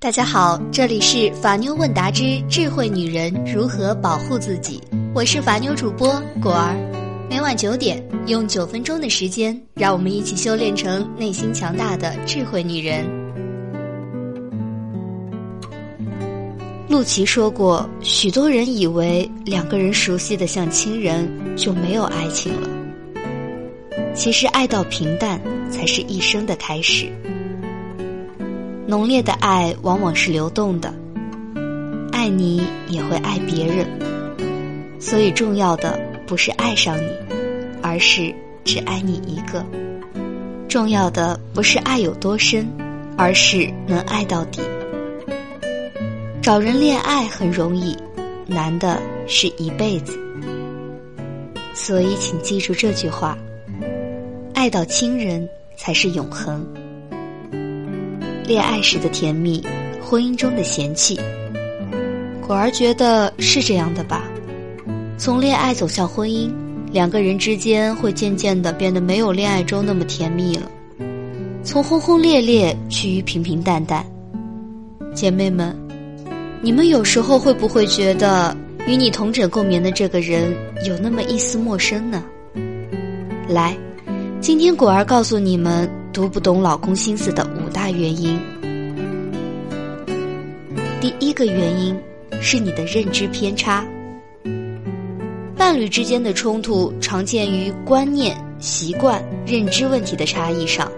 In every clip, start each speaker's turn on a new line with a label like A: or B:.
A: 大家好，这里是法妞问答之智慧女人如何保护自己，我是法妞主播果儿。每晚九点，用九分钟的时间，让我们一起修炼成内心强大的智慧女人。陆琪说过，许多人以为两个人熟悉的像亲人，就没有爱情了。其实，爱到平淡，才是一生的开始。浓烈的爱往往是流动的，爱你也会爱别人，所以重要的不是爱上你，而是只爱你一个；重要的不是爱有多深，而是能爱到底。找人恋爱很容易，难的是一辈子。所以，请记住这句话：爱到亲人才是永恒。恋爱时的甜蜜，婚姻中的嫌弃。果儿觉得是这样的吧？从恋爱走向婚姻，两个人之间会渐渐的变得没有恋爱中那么甜蜜了，从轰轰烈烈趋于平平淡淡。姐妹们，你们有时候会不会觉得与你同枕共眠的这个人有那么一丝陌生呢？来，今天果儿告诉你们。读不懂老公心思的五大原因。第一个原因是你的认知偏差。伴侣之间的冲突常见于观念、习惯、认知问题的差异上。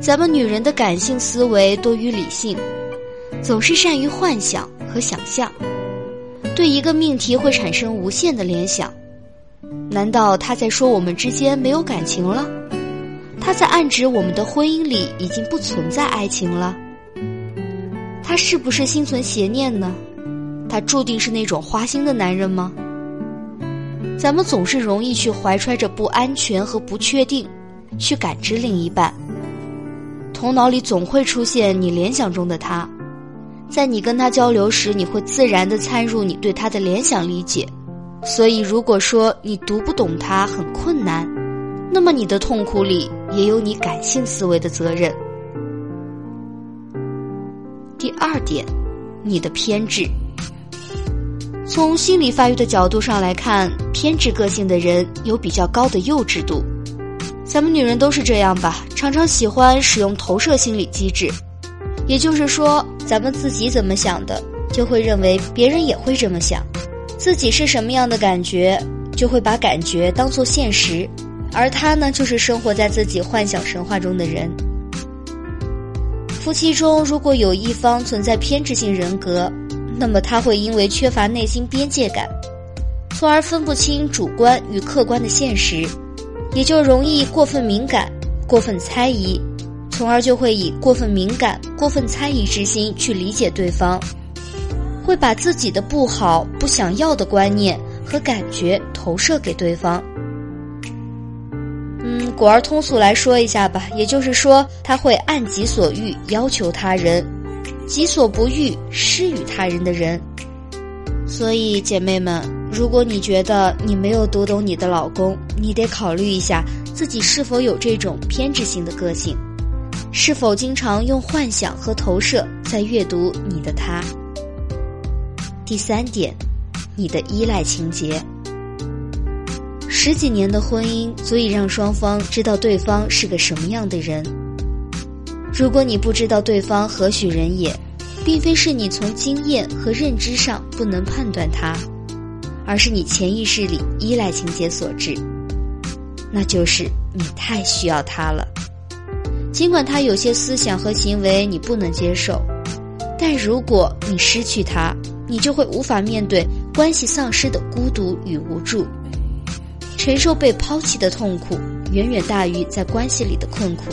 A: 咱们女人的感性思维多于理性，总是善于幻想和想象，对一个命题会产生无限的联想。难道他在说我们之间没有感情了？他在暗指我们的婚姻里已经不存在爱情了。他是不是心存邪念呢？他注定是那种花心的男人吗？咱们总是容易去怀揣着不安全和不确定，去感知另一半。头脑里总会出现你联想中的他，在你跟他交流时，你会自然的参入你对他的联想理解。所以，如果说你读不懂他很困难，那么你的痛苦里。也有你感性思维的责任。第二点，你的偏执。从心理发育的角度上来看，偏执个性的人有比较高的幼稚度。咱们女人都是这样吧，常常喜欢使用投射心理机制，也就是说，咱们自己怎么想的，就会认为别人也会这么想；自己是什么样的感觉，就会把感觉当做现实。而他呢，就是生活在自己幻想神话中的人。夫妻中如果有一方存在偏执性人格，那么他会因为缺乏内心边界感，从而分不清主观与客观的现实，也就容易过分敏感、过分猜疑，从而就会以过分敏感、过分猜疑之心去理解对方，会把自己的不好、不想要的观念和感觉投射给对方。果儿通俗来说一下吧，也就是说，他会按己所欲要求他人，己所不欲施与他人的人。所以，姐妹们，如果你觉得你没有读懂你的老公，你得考虑一下自己是否有这种偏执性的个性，是否经常用幻想和投射在阅读你的他。第三点，你的依赖情节。十几年的婚姻足以让双方知道对方是个什么样的人。如果你不知道对方何许人也，并非是你从经验和认知上不能判断他，而是你潜意识里依赖情节所致。那就是你太需要他了。尽管他有些思想和行为你不能接受，但如果你失去他，你就会无法面对关系丧失的孤独与无助。承受被抛弃的痛苦，远远大于在关系里的困苦。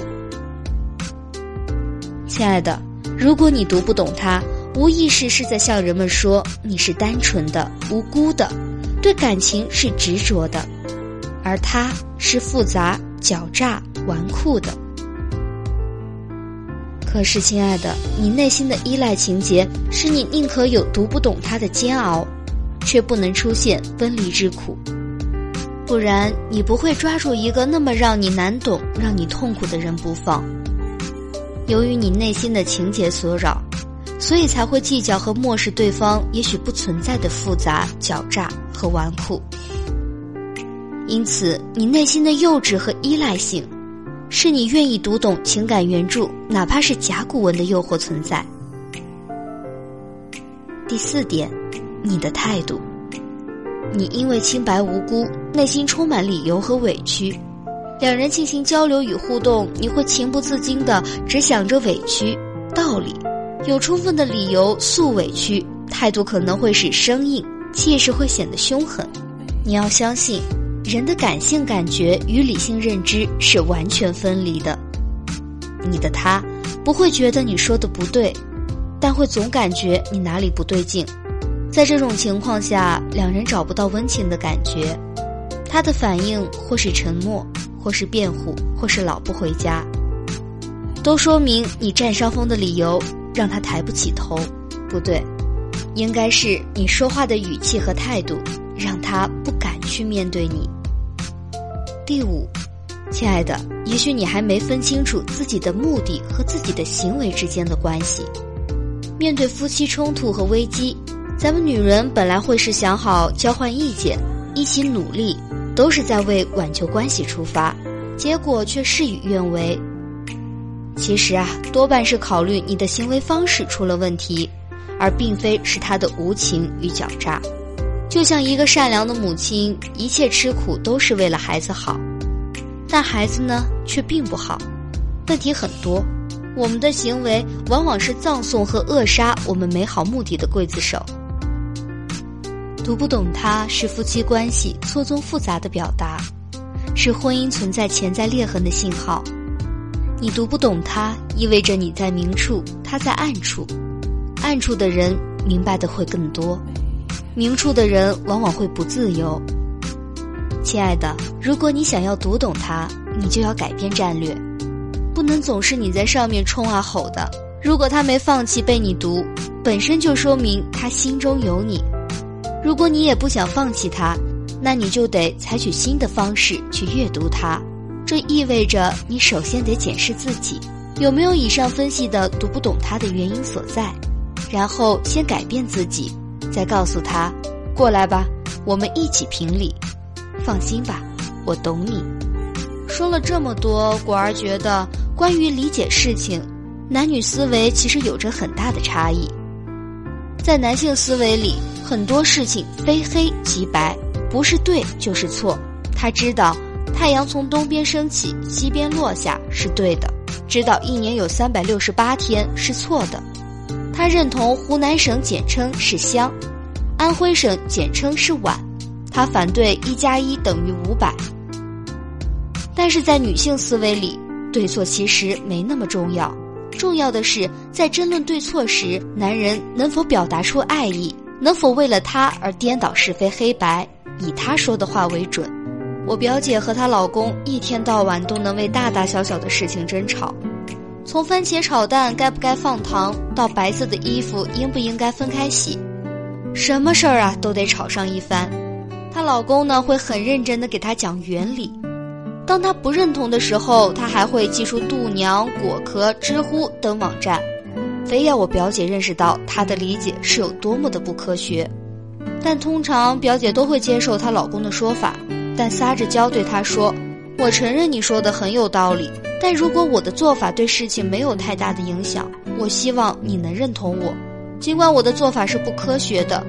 A: 亲爱的，如果你读不懂他，无意识是在向人们说你是单纯的、无辜的，对感情是执着的，而他是复杂、狡诈、纨绔的。可是，亲爱的，你内心的依赖情节，使你宁可有读不懂他的煎熬，却不能出现分离之苦。不然，你不会抓住一个那么让你难懂、让你痛苦的人不放。由于你内心的情节所扰，所以才会计较和漠视对方也许不存在的复杂、狡诈和纨绔。因此，你内心的幼稚和依赖性，是你愿意读懂情感原著，哪怕是甲骨文的诱惑存在。第四点，你的态度。你因为清白无辜，内心充满理由和委屈。两人进行交流与互动，你会情不自禁的只想着委屈、道理，有充分的理由诉委屈，态度可能会使生硬，气势会显得凶狠。你要相信。人的感性感觉与理性认知是完全分离的。你的他不会觉得你说的不对，但会总感觉你哪里不对劲。在这种情况下，两人找不到温情的感觉。他的反应或是沉默，或是辩护，或是老不回家，都说明你占上风的理由让他抬不起头。不对，应该是你说话的语气和态度让他不敢去面对你。第五，亲爱的，也许你还没分清楚自己的目的和自己的行为之间的关系。面对夫妻冲突和危机，咱们女人本来会是想好交换意见，一起努力，都是在为挽救关系出发，结果却事与愿违。其实啊，多半是考虑你的行为方式出了问题，而并非是他的无情与狡诈。就像一个善良的母亲，一切吃苦都是为了孩子好，但孩子呢却并不好，问题很多。我们的行为往往是葬送和扼杀我们美好目的的刽子手。读不懂他是夫妻关系错综复杂的表达，是婚姻存在潜在裂痕的信号。你读不懂他，意味着你在明处，他在暗处，暗处的人明白的会更多。明处的人往往会不自由，亲爱的，如果你想要读懂他，你就要改变战略，不能总是你在上面冲啊吼的。如果他没放弃被你读，本身就说明他心中有你。如果你也不想放弃他，那你就得采取新的方式去阅读他。这意味着你首先得检视自己有没有以上分析的读不懂他的原因所在，然后先改变自己。再告诉他，过来吧，我们一起评理。放心吧，我懂你。说了这么多，果儿觉得关于理解事情，男女思维其实有着很大的差异。在男性思维里，很多事情非黑即白，不是对就是错。他知道太阳从东边升起，西边落下是对的；知道一年有三百六十八天是错的。他认同湖南省简称是湘，安徽省简称是皖，他反对一加一等于五百。但是在女性思维里，对错其实没那么重要，重要的是在争论对错时，男人能否表达出爱意，能否为了她而颠倒是非黑白，以他说的话为准。我表姐和她老公一天到晚都能为大大小小的事情争吵。从番茄炒蛋该不该放糖，到白色的衣服应不应该分开洗，什么事儿啊都得吵上一番。她老公呢会很认真的给她讲原理，当他不认同的时候，他还会寄出度娘、果壳、知乎等网站，非要我表姐认识到她的理解是有多么的不科学。但通常表姐都会接受她老公的说法，但撒着娇对他说：“我承认你说的很有道理。”但如果我的做法对事情没有太大的影响，我希望你能认同我。尽管我的做法是不科学的，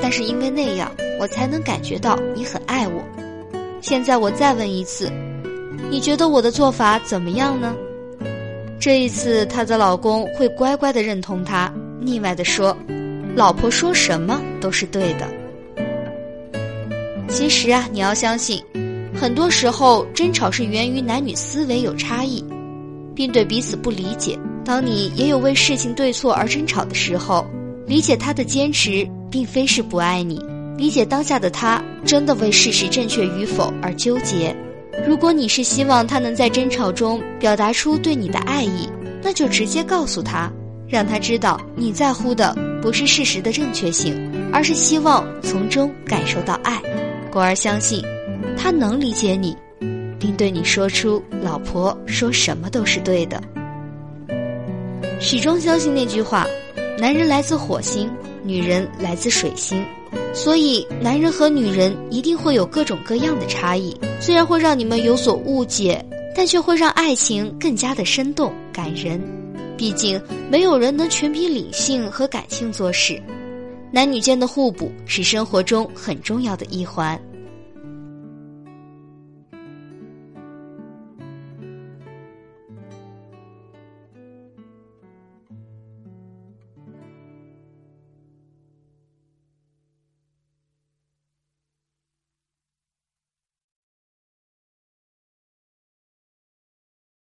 A: 但是因为那样，我才能感觉到你很爱我。现在我再问一次，你觉得我的做法怎么样呢？这一次，她的老公会乖乖的认同她，腻歪的说：“老婆说什么都是对的。”其实啊，你要相信。很多时候，争吵是源于男女思维有差异，并对彼此不理解。当你也有为事情对错而争吵的时候，理解他的坚持，并非是不爱你。理解当下的他真的为事实正确与否而纠结。如果你是希望他能在争吵中表达出对你的爱意，那就直接告诉他，让他知道你在乎的不是事实的正确性，而是希望从中感受到爱。果儿相信。他能理解你，并对你说出“老婆说什么都是对的”。始终相信那句话：男人来自火星，女人来自水星，所以男人和女人一定会有各种各样的差异。虽然会让你们有所误解，但却会让爱情更加的生动感人。毕竟没有人能全凭理性和感性做事，男女间的互补是生活中很重要的一环。